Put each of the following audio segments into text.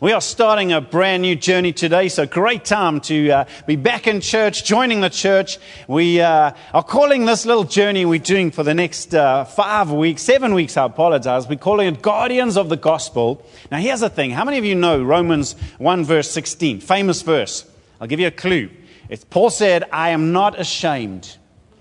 We are starting a brand new journey today, so great time to uh, be back in church, joining the church. We uh, are calling this little journey we're doing for the next uh, five weeks, seven weeks, I apologize. We're calling it Guardians of the Gospel. Now, here's the thing how many of you know Romans 1, verse 16? Famous verse. I'll give you a clue. It's, Paul said, I am not ashamed.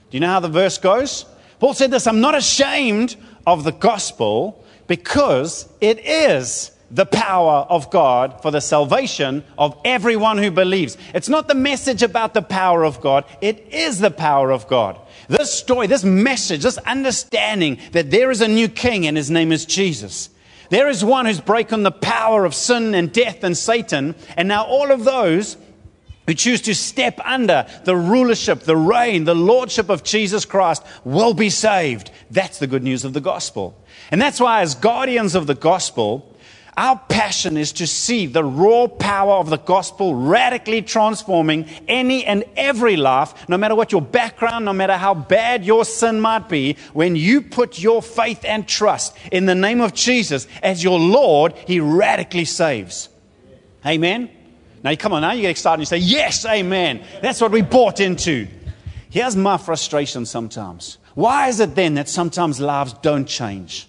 Do you know how the verse goes? Paul said this I'm not ashamed of the gospel because it is the power of God for the salvation of everyone who believes. It's not the message about the power of God, it is the power of God. This story, this message, this understanding that there is a new king and his name is Jesus. There is one who's broken the power of sin and death and Satan, and now all of those who choose to step under the rulership, the reign, the lordship of Jesus Christ will be saved. That's the good news of the gospel. And that's why, as guardians of the gospel, our passion is to see the raw power of the gospel radically transforming any and every life, no matter what your background, no matter how bad your sin might be. When you put your faith and trust in the name of Jesus as your Lord, He radically saves. Amen. Now, come on, now you get excited and you say, Yes, amen. That's what we bought into. Here's my frustration sometimes. Why is it then that sometimes lives don't change?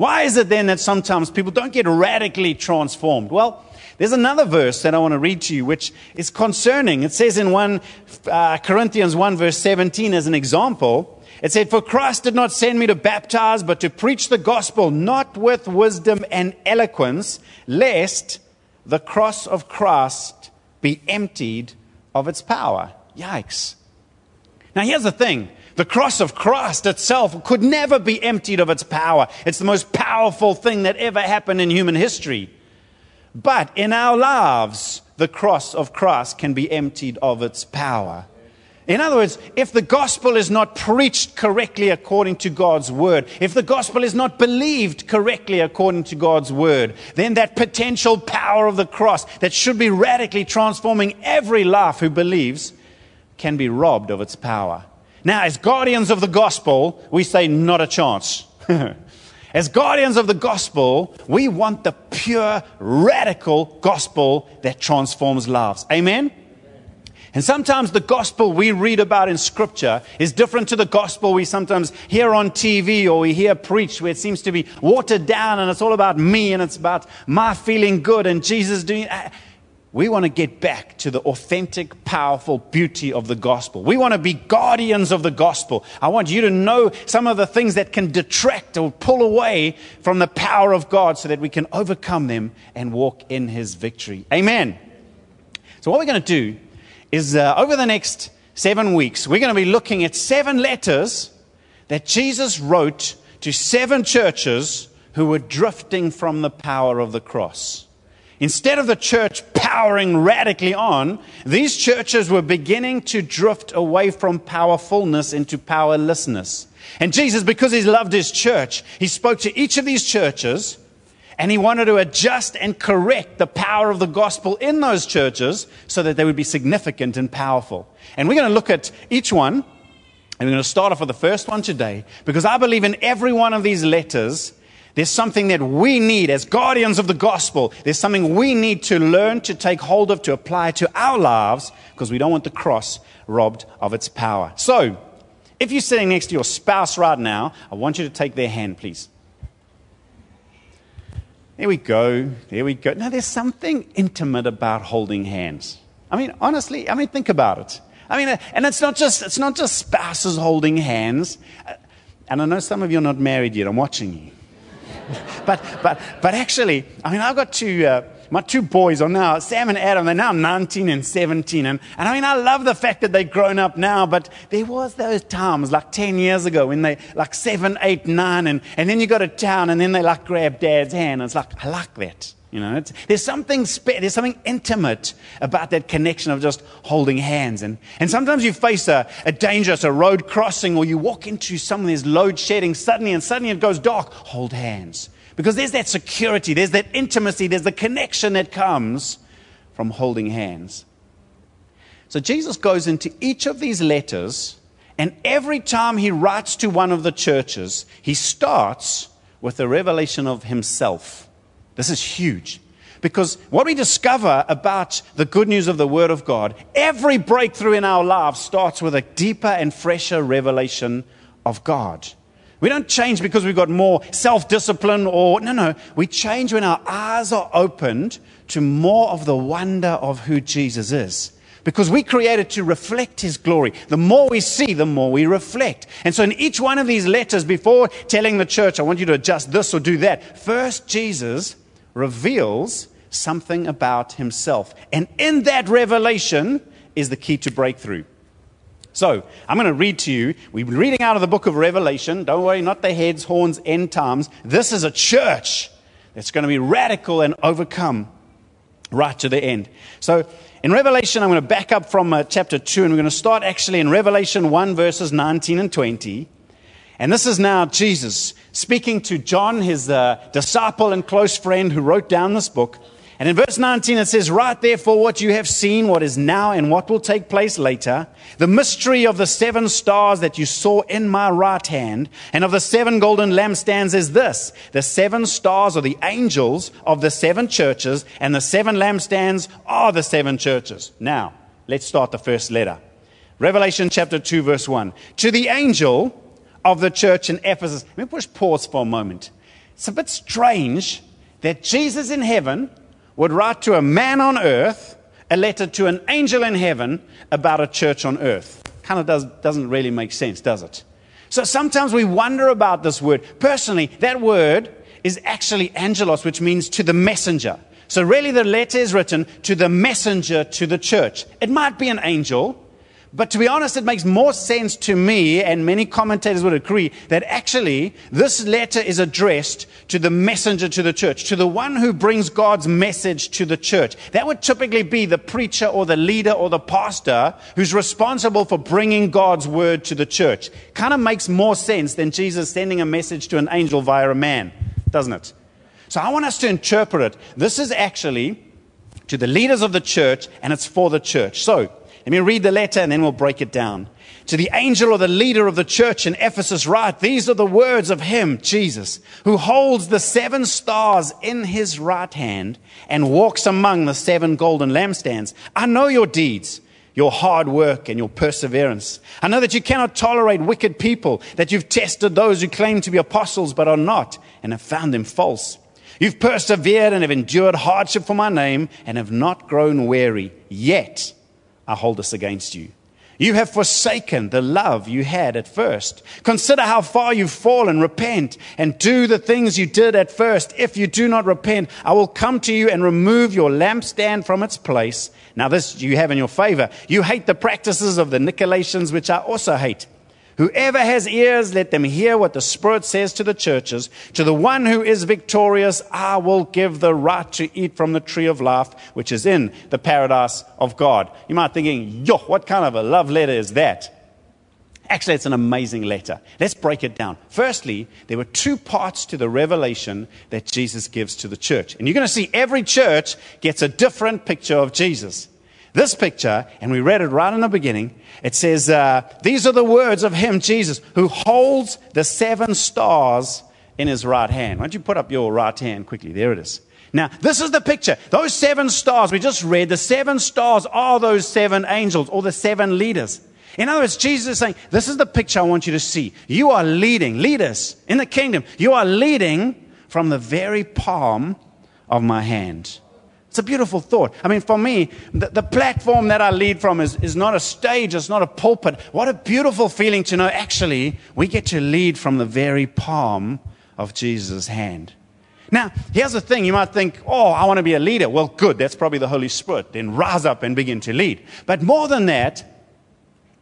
Why is it then that sometimes people don't get radically transformed? Well, there's another verse that I want to read to you, which is concerning. It says in 1 uh, Corinthians 1, verse 17, as an example, it said, For Christ did not send me to baptize, but to preach the gospel, not with wisdom and eloquence, lest the cross of Christ be emptied of its power. Yikes. Now, here's the thing the cross of Christ itself could never be emptied of its power. It's the most powerful thing that ever happened in human history. But in our lives, the cross of Christ can be emptied of its power. In other words, if the gospel is not preached correctly according to God's word, if the gospel is not believed correctly according to God's word, then that potential power of the cross that should be radically transforming every life who believes can be robbed of its power. Now, as guardians of the gospel, we say not a chance. as guardians of the gospel, we want the pure, radical gospel that transforms lives. Amen? And sometimes the gospel we read about in scripture is different to the gospel we sometimes hear on TV or we hear preached where it seems to be watered down and it's all about me and it's about my feeling good and Jesus doing. We want to get back to the authentic, powerful beauty of the gospel. We want to be guardians of the gospel. I want you to know some of the things that can detract or pull away from the power of God so that we can overcome them and walk in his victory. Amen. So, what we're going to do is uh, over the next seven weeks, we're going to be looking at seven letters that Jesus wrote to seven churches who were drifting from the power of the cross. Instead of the church powering radically on, these churches were beginning to drift away from powerfulness into powerlessness. And Jesus, because he loved his church, he spoke to each of these churches and he wanted to adjust and correct the power of the gospel in those churches so that they would be significant and powerful. And we're going to look at each one. And we're going to start off with the first one today because I believe in every one of these letters there's something that we need as guardians of the gospel. There's something we need to learn to take hold of, to apply to our lives, because we don't want the cross robbed of its power. So, if you're sitting next to your spouse right now, I want you to take their hand, please. There we go. There we go. Now, there's something intimate about holding hands. I mean, honestly, I mean, think about it. I mean, uh, and it's not just, it's not just spouses holding hands. Uh, and I know some of you are not married yet. I'm watching you. But, but, but actually, I mean, I've got two, uh, my two boys are now, Sam and Adam, they're now 19 and 17. And, and I mean, I love the fact that they've grown up now, but there was those times like 10 years ago when they, like seven, eight, nine, and, and then you go to town and then they like grab dad's hand. And it's like, I like that. You know, there's something spe- there's something intimate about that connection of just holding hands. And, and sometimes you face a, a dangerous, a road crossing, or you walk into some of this load shedding suddenly, and suddenly it goes dark. Hold hands. Because there's that security, there's that intimacy, there's the connection that comes from holding hands. So Jesus goes into each of these letters, and every time he writes to one of the churches, he starts with a revelation of himself. This is huge. Because what we discover about the good news of the Word of God, every breakthrough in our lives starts with a deeper and fresher revelation of God. We don't change because we've got more self discipline or, no, no. We change when our eyes are opened to more of the wonder of who Jesus is. Because we created to reflect his glory. The more we see, the more we reflect. And so in each one of these letters, before telling the church, I want you to adjust this or do that, first Jesus reveals something about himself. And in that revelation is the key to breakthrough. So, I'm going to read to you. We've been reading out of the book of Revelation. Don't worry, not the heads, horns, end times. This is a church that's going to be radical and overcome right to the end. So, in Revelation, I'm going to back up from uh, chapter 2, and we're going to start actually in Revelation 1, verses 19 and 20. And this is now Jesus speaking to John, his uh, disciple and close friend who wrote down this book. And in verse 19, it says, Write therefore what you have seen, what is now, and what will take place later, the mystery of the seven stars that you saw in my right hand, and of the seven golden lampstands is this the seven stars are the angels of the seven churches, and the seven lampstands are the seven churches. Now, let's start the first letter. Revelation chapter 2, verse 1. To the angel of the church in Ephesus. Let me push pause for a moment. It's a bit strange that Jesus in heaven would write to a man on earth a letter to an angel in heaven about a church on earth. Kind of does, doesn't really make sense, does it? So sometimes we wonder about this word. Personally, that word is actually angelos, which means to the messenger. So really the letter is written to the messenger to the church. It might be an angel, but to be honest, it makes more sense to me, and many commentators would agree, that actually this letter is addressed to the messenger to the church, to the one who brings God's message to the church. That would typically be the preacher or the leader or the pastor who's responsible for bringing God's word to the church. Kind of makes more sense than Jesus sending a message to an angel via a man, doesn't it? So I want us to interpret it. This is actually to the leaders of the church, and it's for the church. So, let me read the letter and then we'll break it down. To the angel or the leader of the church in Ephesus, write, These are the words of him, Jesus, who holds the seven stars in his right hand and walks among the seven golden lampstands. I know your deeds, your hard work, and your perseverance. I know that you cannot tolerate wicked people, that you've tested those who claim to be apostles but are not, and have found them false. You've persevered and have endured hardship for my name and have not grown weary. Yet, I hold this against you. You have forsaken the love you had at first. Consider how far you've fallen. Repent and do the things you did at first. If you do not repent, I will come to you and remove your lampstand from its place. Now, this you have in your favor. You hate the practices of the Nicolaitans, which I also hate. Whoever has ears, let them hear what the Spirit says to the churches. To the one who is victorious, I will give the right to eat from the tree of life, which is in the paradise of God. You might be thinking, yo, what kind of a love letter is that? Actually, it's an amazing letter. Let's break it down. Firstly, there were two parts to the revelation that Jesus gives to the church. And you're going to see every church gets a different picture of Jesus. This picture, and we read it right in the beginning, it says, uh, These are the words of him, Jesus, who holds the seven stars in his right hand. Why don't you put up your right hand quickly? There it is. Now, this is the picture. Those seven stars we just read, the seven stars are those seven angels or the seven leaders. In other words, Jesus is saying, This is the picture I want you to see. You are leading, leaders in the kingdom. You are leading from the very palm of my hand. It's a beautiful thought. I mean, for me, the, the, platform that I lead from is, is not a stage, it's not a pulpit. What a beautiful feeling to know actually we get to lead from the very palm of Jesus' hand. Now, here's the thing. You might think, oh, I want to be a leader. Well, good. That's probably the Holy Spirit. Then rise up and begin to lead. But more than that,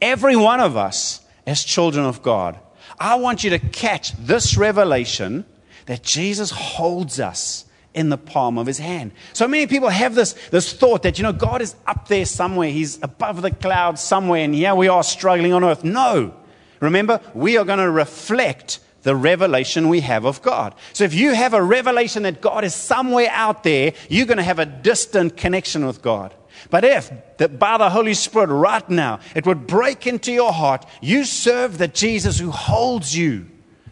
every one of us as children of God, I want you to catch this revelation that Jesus holds us in the palm of his hand. So many people have this, this thought that, you know, God is up there somewhere. He's above the clouds somewhere, and here we are struggling on earth. No. Remember, we are going to reflect the revelation we have of God. So if you have a revelation that God is somewhere out there, you're going to have a distant connection with God. But if that by the Holy Spirit right now, it would break into your heart, you serve the Jesus who holds you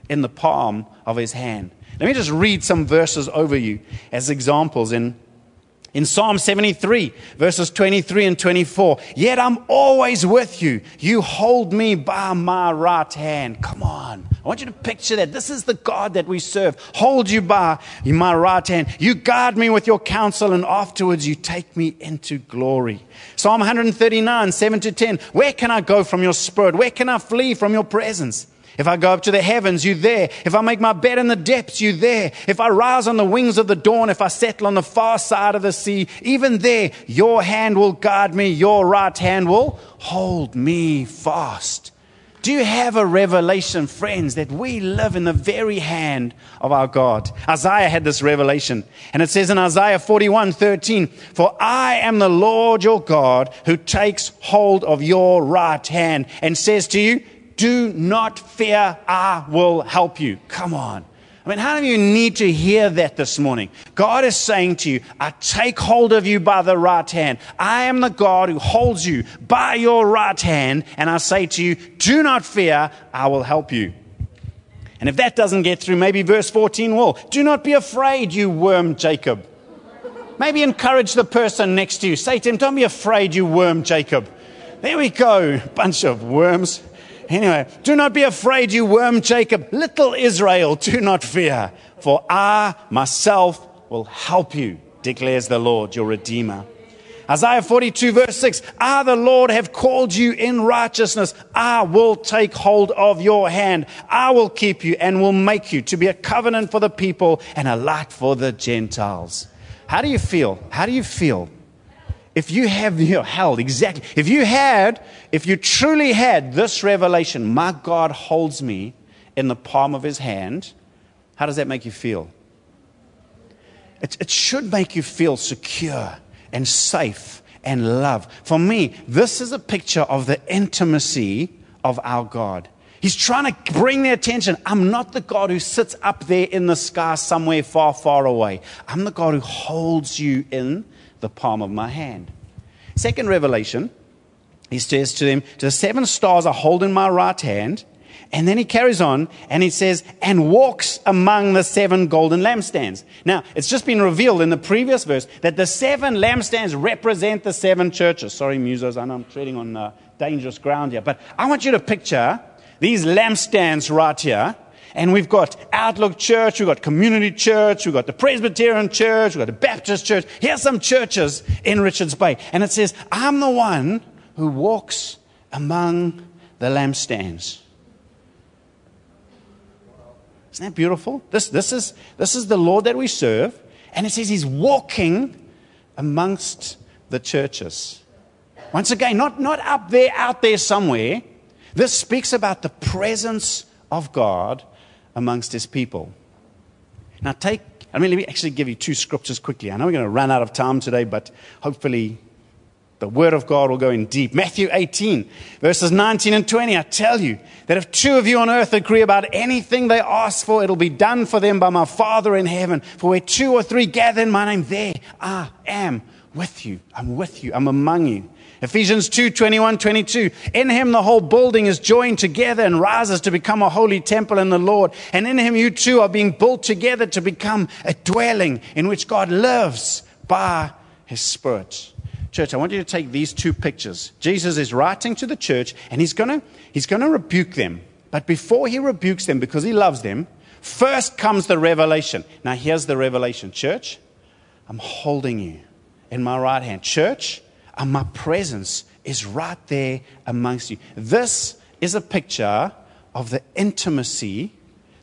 in the palm of his hand. Let me just read some verses over you as examples in In Psalm 73, verses 23 and 24, yet I'm always with you. You hold me by my right hand. Come on. I want you to picture that. This is the God that we serve. Hold you by my right hand. You guard me with your counsel, and afterwards you take me into glory. Psalm 139, 7 to 10. Where can I go from your spirit? Where can I flee from your presence? If I go up to the heavens, you there. If I make my bed in the depths, you there. If I rise on the wings of the dawn, if I settle on the far side of the sea, even there, your hand will guard me, your right hand will hold me fast. Do you have a revelation, friends, that we live in the very hand of our God? Isaiah had this revelation, and it says in Isaiah 41 13, For I am the Lord your God who takes hold of your right hand and says to you, do not fear, I will help you. Come on. I mean, how many of you need to hear that this morning? God is saying to you, I take hold of you by the right hand. I am the God who holds you by your right hand, and I say to you, do not fear, I will help you. And if that doesn't get through, maybe verse 14 will. Do not be afraid, you worm Jacob. Maybe encourage the person next to you. Say to him, Don't be afraid, you worm Jacob. There we go. Bunch of worms. Anyway, do not be afraid, you worm Jacob. Little Israel, do not fear, for I myself will help you, declares the Lord, your Redeemer. Isaiah 42, verse 6 I, the Lord, have called you in righteousness. I will take hold of your hand. I will keep you and will make you to be a covenant for the people and a light for the Gentiles. How do you feel? How do you feel if you have your held exactly, if you had, if you truly had this revelation, my God holds me in the palm of his hand, how does that make you feel? It, it should make you feel secure and safe and love. For me, this is a picture of the intimacy of our God. He's trying to bring their attention. I'm not the God who sits up there in the sky somewhere far, far away. I'm the God who holds you in the palm of my hand. Second revelation, he says to them, the seven stars I hold in my right hand. And then he carries on and he says, and walks among the seven golden lampstands. Now, it's just been revealed in the previous verse that the seven lampstands represent the seven churches. Sorry, musos, I know I'm treading on uh, dangerous ground here, but I want you to picture these lampstands right here and we've got Outlook Church, we've got Community Church, we've got the Presbyterian Church, we've got the Baptist Church. Here's some churches in Richards Bay. And it says, I'm the one who walks among the lampstands. Isn't that beautiful? This, this, is, this is the Lord that we serve. And it says he's walking amongst the churches. Once again, not, not up there, out there somewhere. This speaks about the presence of God amongst his people. Now, take, I mean, let me actually give you two scriptures quickly. I know we're going to run out of time today, but hopefully the word of God will go in deep. Matthew 18, verses 19 and 20. I tell you that if two of you on earth agree about anything they ask for, it'll be done for them by my Father in heaven. For where two or three gather in my name, there I am with you. I'm with you. I'm among you. Ephesians 2 21, 22. In him the whole building is joined together and rises to become a holy temple in the Lord. And in him you two are being built together to become a dwelling in which God lives by his Spirit. Church, I want you to take these two pictures. Jesus is writing to the church and he's going to he's going to rebuke them. But before he rebukes them, because he loves them, first comes the revelation. Now, here's the revelation. Church, I'm holding you in my right hand. Church, and my presence is right there amongst you. This is a picture of the intimacy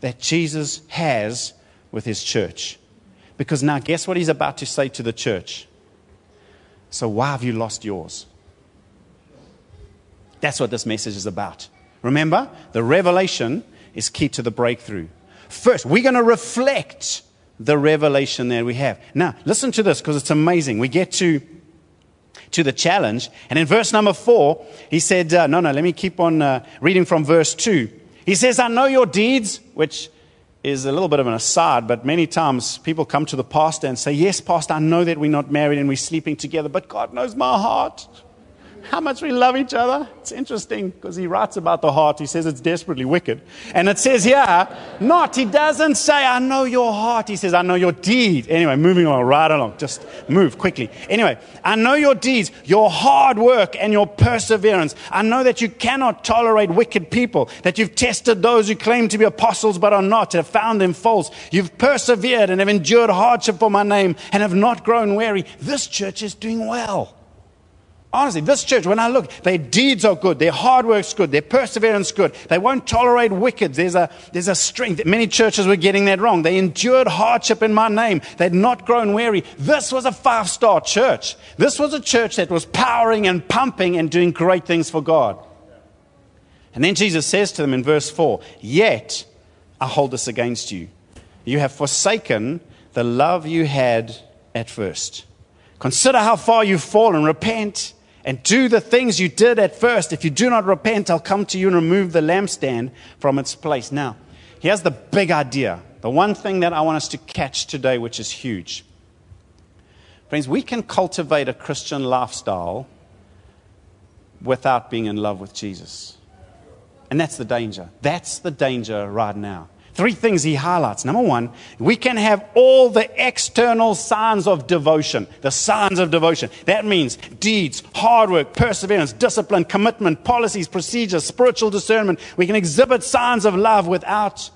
that Jesus has with his church. Because now, guess what he's about to say to the church? So, why have you lost yours? That's what this message is about. Remember, the revelation is key to the breakthrough. First, we're going to reflect the revelation that we have. Now, listen to this because it's amazing. We get to to the challenge. And in verse number four, he said, uh, No, no, let me keep on uh, reading from verse two. He says, I know your deeds, which is a little bit of an aside, but many times people come to the pastor and say, Yes, pastor, I know that we're not married and we're sleeping together, but God knows my heart. How much we love each other. It's interesting because he writes about the heart. He says it's desperately wicked. And it says here, not. He doesn't say, I know your heart. He says, I know your deed. Anyway, moving on, right along. Just move quickly. Anyway, I know your deeds, your hard work, and your perseverance. I know that you cannot tolerate wicked people, that you've tested those who claim to be apostles but are not, have found them false. You've persevered and have endured hardship for my name and have not grown weary. This church is doing well. Honestly, this church, when I look, their deeds are good, their hard work's good, their perseverance good. They won't tolerate wicked. There's a, there's a strength. Many churches were getting that wrong. They endured hardship in my name. They'd not grown weary. This was a five star church. This was a church that was powering and pumping and doing great things for God. And then Jesus says to them in verse 4 Yet I hold this against you. You have forsaken the love you had at first. Consider how far you've fallen. Repent and do the things you did at first. If you do not repent, I'll come to you and remove the lampstand from its place. Now, here's the big idea. The one thing that I want us to catch today, which is huge. Friends, we can cultivate a Christian lifestyle without being in love with Jesus. And that's the danger. That's the danger right now. Three things he highlights. Number one, we can have all the external signs of devotion, the signs of devotion. That means deeds, hard work, perseverance, discipline, commitment, policies, procedures, spiritual discernment. We can exhibit signs of love without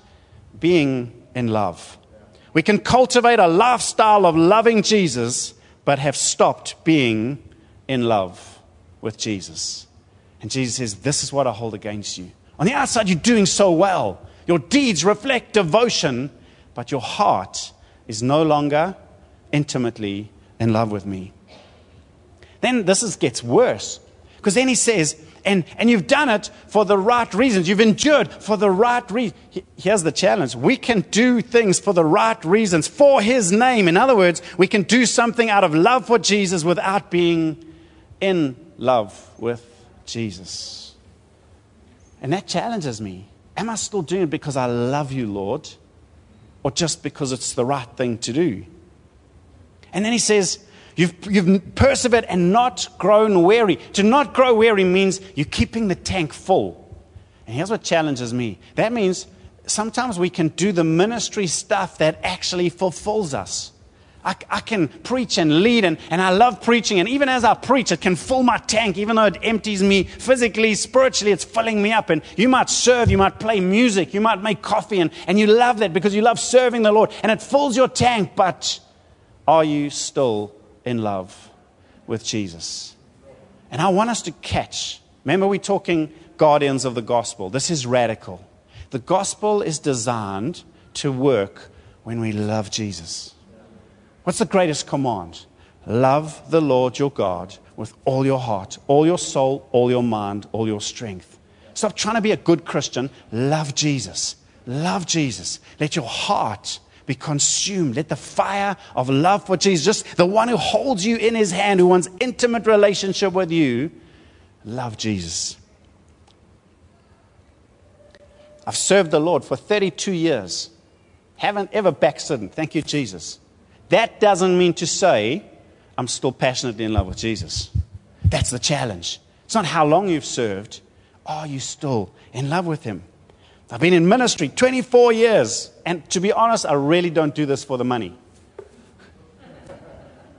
being in love. We can cultivate a lifestyle of loving Jesus, but have stopped being in love with Jesus. And Jesus says, This is what I hold against you. On the outside, you're doing so well. Your deeds reflect devotion, but your heart is no longer intimately in love with me. Then this is, gets worse. Because then he says, and, and you've done it for the right reasons. You've endured for the right reason. Here's the challenge. We can do things for the right reasons, for his name. In other words, we can do something out of love for Jesus without being in love with Jesus. And that challenges me. Am I still doing it because I love you, Lord? Or just because it's the right thing to do? And then he says, You've, you've persevered and not grown weary. To not grow weary means you're keeping the tank full. And here's what challenges me that means sometimes we can do the ministry stuff that actually fulfills us. I, I, can preach and lead, and, and I love preaching. And even as I preach, it can fill my tank, even though it empties me physically, spiritually, it's filling me up. And you might serve, you might play music, you might make coffee, and, and you love that because you love serving the Lord, and it fills your tank. But are you still in love with Jesus? And I want us to catch. Remember, we're talking guardians of the gospel. This is radical. The gospel is designed to work when we love Jesus. What's the greatest command? Love the Lord your God with all your heart, all your soul, all your mind, all your strength. Stop trying to be a good Christian. Love Jesus. Love Jesus. Let your heart be consumed. Let the fire of love for Jesus, just the one who holds you in his hand, who wants intimate relationship with you, love Jesus. I've served the Lord for 32 years. Haven't ever backslidden. Thank you, Jesus. That doesn't mean to say I'm still passionately in love with Jesus. That's the challenge. It's not how long you've served. Are you still in love with Him? I've been in ministry 24 years, and to be honest, I really don't do this for the money.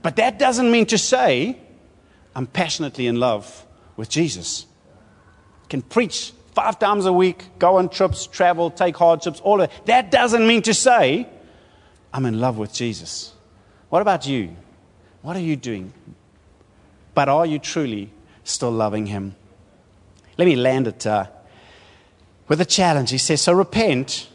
But that doesn't mean to say I'm passionately in love with Jesus. I can preach five times a week, go on trips, travel, take hardships, all of that. That doesn't mean to say I'm in love with Jesus. What about you? What are you doing? But are you truly still loving Him? Let me land it uh, with a challenge. He says, So repent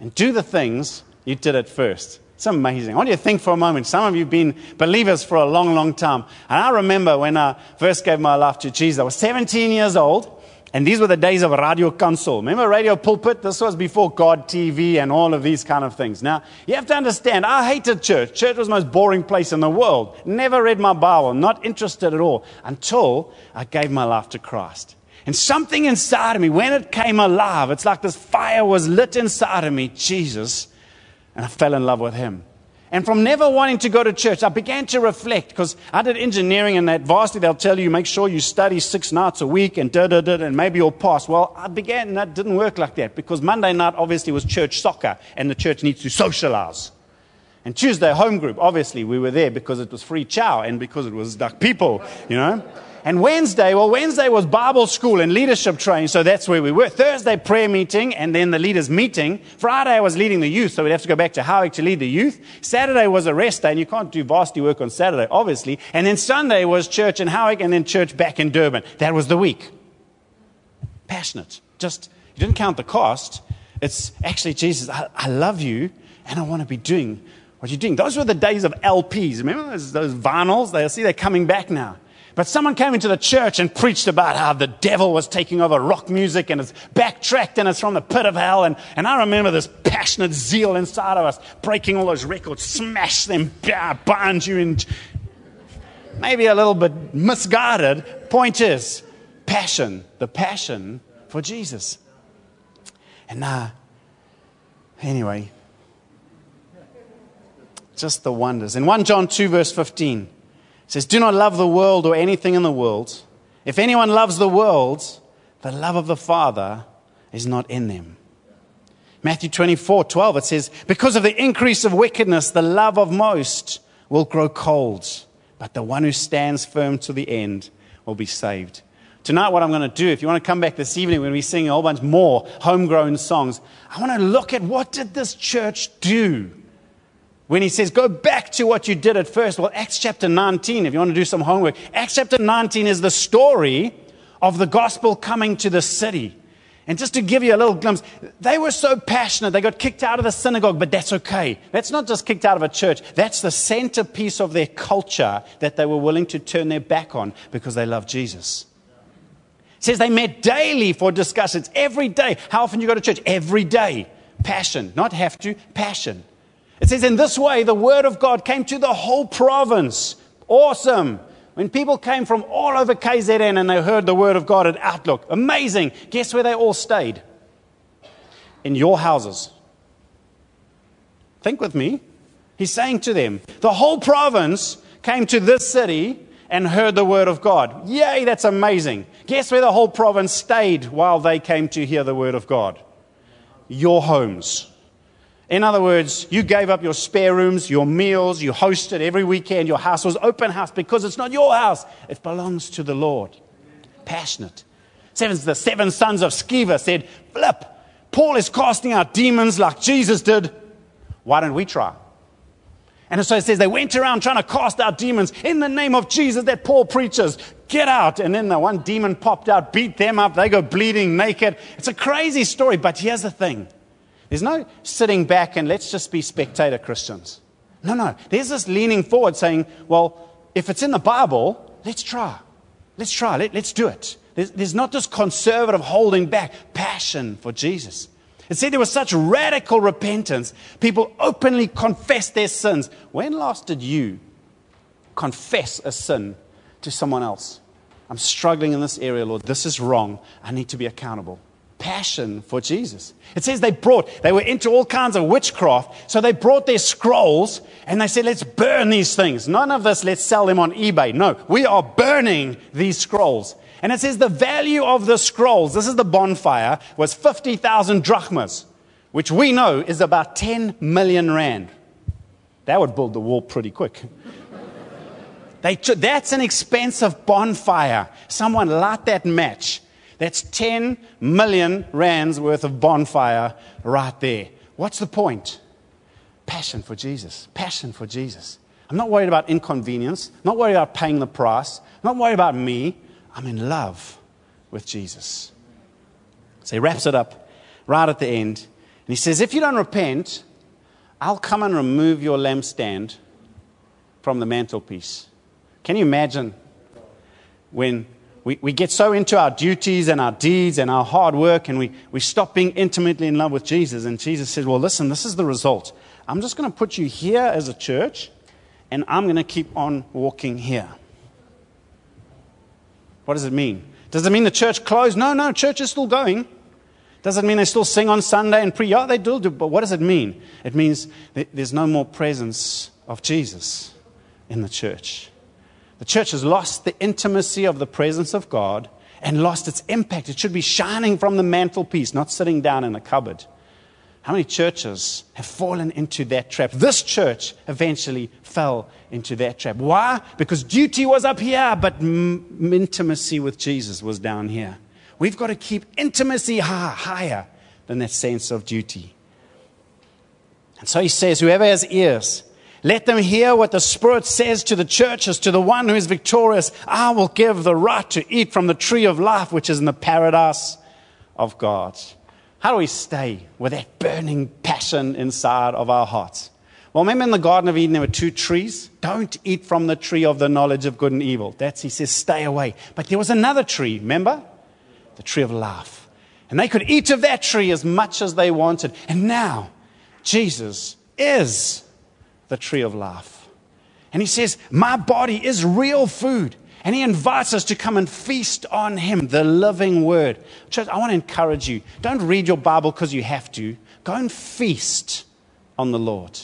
and do the things you did at first. It's amazing. I want you to think for a moment. Some of you have been believers for a long, long time. And I remember when I first gave my life to Jesus, I was 17 years old. And these were the days of Radio Kansel. Remember Radio Pulpit? This was before God TV and all of these kind of things. Now, you have to understand, I hated church. Church was the most boring place in the world. Never read my Bible, not interested at all, until I gave my life to Christ. And something inside of me, when it came alive, it's like this fire was lit inside of me, Jesus, and I fell in love with Him. And from never wanting to go to church, I began to reflect because I did engineering and at varsity they'll tell you make sure you study six nights a week and da da da and maybe you'll pass. Well, I began and that didn't work like that because Monday night obviously was church soccer and the church needs to socialize. And Tuesday home group, obviously we were there because it was free chow and because it was duck people, you know. And Wednesday, well, Wednesday was Bible school and leadership training, so that's where we were. Thursday, prayer meeting, and then the leaders' meeting. Friday, I was leading the youth, so we'd have to go back to Howick to lead the youth. Saturday was a rest day, and you can't do varsity work on Saturday, obviously. And then Sunday was church in Howick, and then church back in Durban. That was the week. Passionate. Just, you didn't count the cost. It's actually, Jesus, I, I love you, and I want to be doing what you're doing. Those were the days of LPs. Remember those, those vinyls? They see they're coming back now. But someone came into the church and preached about how the devil was taking over rock music and it's backtracked and it's from the pit of hell. And, and I remember this passionate zeal inside of us, breaking all those records, smash them, bind you in. Maybe a little bit misguided. Point is, passion, the passion for Jesus. And uh, anyway, just the wonders. In 1 John 2, verse 15, says, Do not love the world or anything in the world. If anyone loves the world, the love of the Father is not in them. Matthew 24, 12, it says, Because of the increase of wickedness, the love of most will grow cold, but the one who stands firm to the end will be saved. Tonight, what I'm going to do, if you want to come back this evening when we sing a whole bunch more homegrown songs, I want to look at what did this church do when he says, go back to what you did at first. Well, Acts chapter 19, if you want to do some homework, Acts chapter 19 is the story of the gospel coming to the city. And just to give you a little glimpse, they were so passionate, they got kicked out of the synagogue, but that's okay. That's not just kicked out of a church, that's the centerpiece of their culture that they were willing to turn their back on because they love Jesus. It says they met daily for discussions, every day. How often do you go to church? Every day. Passion, not have to, passion. It says, In this way, the word of God came to the whole province. Awesome. When people came from all over KZN and they heard the word of God at Outlook, amazing. Guess where they all stayed? In your houses. Think with me. He's saying to them, the whole province came to this city and heard the word of God. Yay, that's amazing. Guess where the whole province stayed while they came to hear the word of God? Your homes. In other words, you gave up your spare rooms, your meals, you hosted every weekend, your house was open house because it's not your house, it belongs to the Lord. Passionate. Seven, the seven sons of Sceva said, Flip, Paul is casting out demons like Jesus did. Why don't we try? And so it says they went around trying to cast out demons in the name of Jesus that Paul preaches. Get out. And then the one demon popped out, beat them up. They go bleeding naked. It's a crazy story, but here's the thing there's no sitting back and let's just be spectator Christians. No, no. There's this leaning forward saying, well, if it's in the Bible, let's try. Let's try. Let, us do it. There's, there's not this conservative holding back passion for Jesus. It said there was such radical repentance. People openly confessed their sins. When last did you confess a sin to someone else? I'm struggling in this area, Lord. This is wrong. I need to be accountable passion for Jesus. It says they brought, they were into all kinds of witchcraft, so they brought their scrolls and they said, let's burn these things. None of this, let's sell them on eBay. No, we are burning these scrolls. And it says the value of the scrolls, this is the bonfire, was 50,000 drachmas, which we know is about 10 million rand. That would build the wall pretty quick. they, that's an expensive bonfire. Someone light that match that's 10 million rands worth of bonfire right there. What's the point? Passion for Jesus. Passion for Jesus. I'm not worried about inconvenience. I'm not worried about paying the price. I'm not worried about me. I'm in love with Jesus. So he wraps it up right at the end. And he says, If you don't repent, I'll come and remove your lampstand from the mantelpiece. Can you imagine when we, we get so into our duties and our deeds and our hard work, and we, we stop being intimately in love with Jesus. And Jesus says, Well, listen, this is the result. I'm just going to put you here as a church, and I'm going to keep on walking here. What does it mean? Does it mean the church closed? No, no, church is still going. Does it mean they still sing on Sunday and pray? Yeah, they do, but what does it mean? It means there's no more presence of Jesus in the church. The church has lost the intimacy of the presence of God and lost its impact. It should be shining from the mantelpiece, not sitting down in a cupboard. How many churches have fallen into that trap? This church eventually fell into that trap. Why? Because duty was up here, but m- intimacy with Jesus was down here. We've got to keep intimacy high, higher than that sense of duty. And so he says, Whoever has ears, let them hear what the Spirit says to the churches, to the one who is victorious. I will give the right to eat from the tree of life, which is in the paradise of God. How do we stay with that burning passion inside of our hearts? Well, remember in the Garden of Eden, there were two trees. Don't eat from the tree of the knowledge of good and evil. That's, he says, stay away. But there was another tree, remember? The tree of life. And they could eat of that tree as much as they wanted. And now, Jesus is the tree of life. And he says, My body is real food. And he invites us to come and feast on him, the living word. Church, I want to encourage you. Don't read your Bible because you have to. Go and feast on the Lord.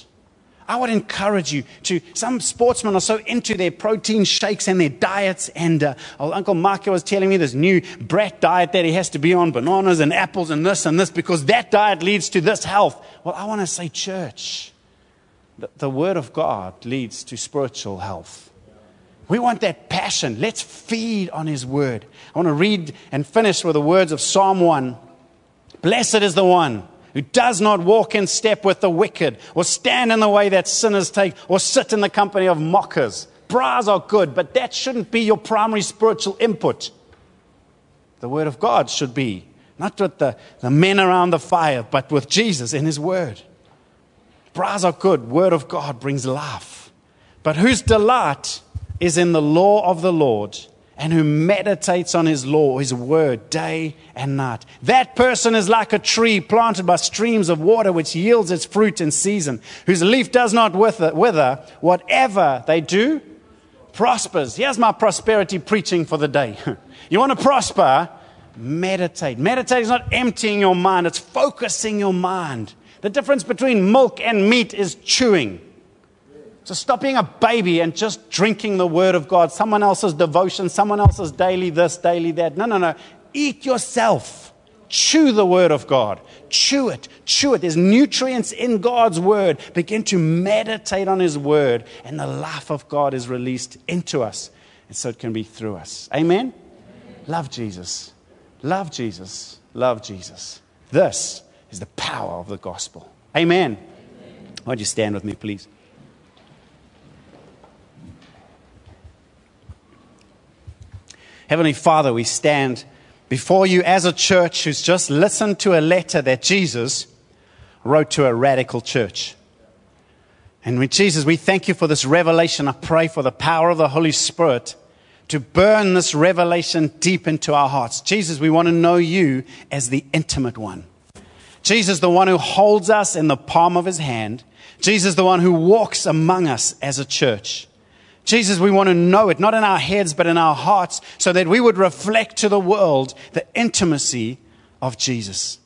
I would encourage you to. Some sportsmen are so into their protein shakes and their diets. And uh, Uncle Mark was telling me this new brat diet that he has to be on bananas and apples and this and this because that diet leads to this health. Well, I want to say, church, the, Word of God leads to spiritual health. We want that passion. Let's feed on His Word. I want to read and finish with the words of Psalm 1. Blessed is the one who does not walk in step with the wicked, or stand in the way that sinners take, or sit in the company of mockers. Bras are good, but that shouldn't be your primary spiritual input. The Word of God should be, not with the, the men around the fire, but with Jesus in His Word. Bras are good. Word of God brings life. But whose delight is in the law of the Lord and who meditates on his law, his word, day and night. That person is like a tree planted by streams of water, which yields its fruit in season, whose leaf does not wither. wither. Whatever they do prospers. Here's my prosperity preaching for the day. you want to prosper? Meditate. Meditate is not emptying your mind, it's focusing your mind. The difference between milk and meat is chewing. So stop being a baby and just drinking the word of God, someone else's devotion, someone else's daily this, daily that. No, no, no. Eat yourself. Chew the word of God. Chew it. Chew it. There's nutrients in God's word. Begin to meditate on his word, and the life of God is released into us. And so it can be through us. Amen? Amen. Love Jesus. Love Jesus. Love Jesus. This is the power of the gospel. Amen. Amen. Would you stand with me, please? Heavenly Father, we stand before you as a church who's just listened to a letter that Jesus wrote to a radical church. And with Jesus, we thank you for this revelation. I pray for the power of the Holy Spirit to burn this revelation deep into our hearts. Jesus, we want to know you as the intimate one. Jesus, the one who holds us in the palm of his hand. Jesus, the one who walks among us as a church. Jesus, we want to know it, not in our heads, but in our hearts, so that we would reflect to the world the intimacy of Jesus.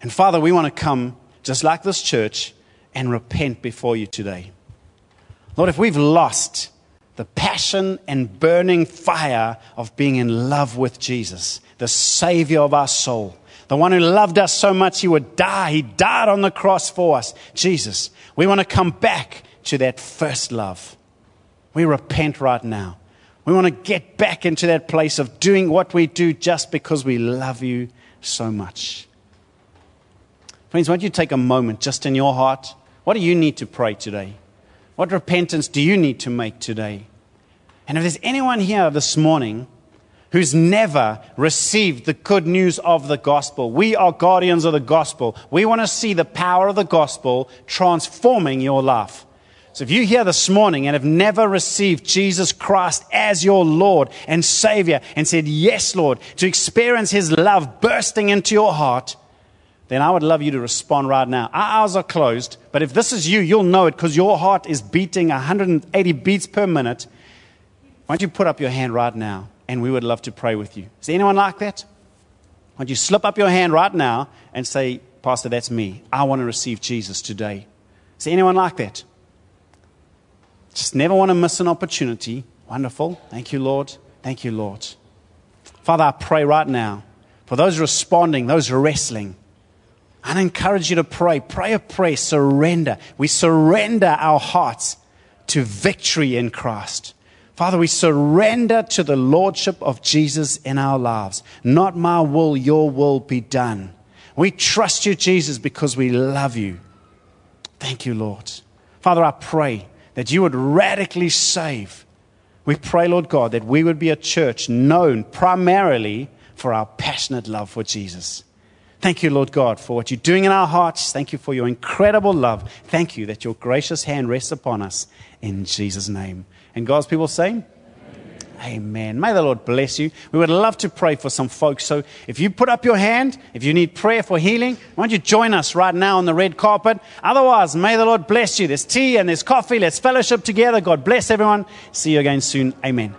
And Father, we want to come, just like this church, and repent before you today. Lord, if we've lost the passion and burning fire of being in love with Jesus, the Savior of our soul, the one who loved us so much he would die, he died on the cross for us. Jesus, we want to come back to that first love. We repent right now. We want to get back into that place of doing what we do just because we love you so much. Friends, won't you take a moment just in your heart? What do you need to pray today? What repentance do you need to make today? And if there's anyone here this morning who's never received the good news of the gospel, we are guardians of the gospel. We want to see the power of the gospel transforming your life. So if you here this morning and have never received Jesus Christ as your Lord and Savior and said, Yes, Lord, to experience His love bursting into your heart, then I would love you to respond right now. Our eyes are closed, but if this is you, you'll know it because your heart is beating 180 beats per minute. Why don't you put up your hand right now and we would love to pray with you? Is anyone like that? Why don't you slip up your hand right now and say, Pastor, that's me. I want to receive Jesus today. Is anyone like that? Just never want to miss an opportunity. Wonderful. Thank you, Lord. Thank you, Lord. Father, I pray right now for those responding, those wrestling. I encourage you to pray. Pray a prayer, surrender. We surrender our hearts to victory in Christ. Father, we surrender to the Lordship of Jesus in our lives. Not my will, your will be done. We trust you, Jesus, because we love you. Thank you, Lord. Father, I pray that you would radically save. We pray, Lord God, that we would be a church known primarily for our passionate love for Jesus. Thank you, Lord God, for what you're doing in our hearts. Thank you for your incredible love. Thank you that your gracious hand rests upon us in Jesus' name. And God's people say, Amen. May the Lord bless you. We would love to pray for some folks. So if you put up your hand, if you need prayer for healing, why don't you join us right now on the red carpet? Otherwise, may the Lord bless you. There's tea and there's coffee. Let's fellowship together. God bless everyone. See you again soon. Amen.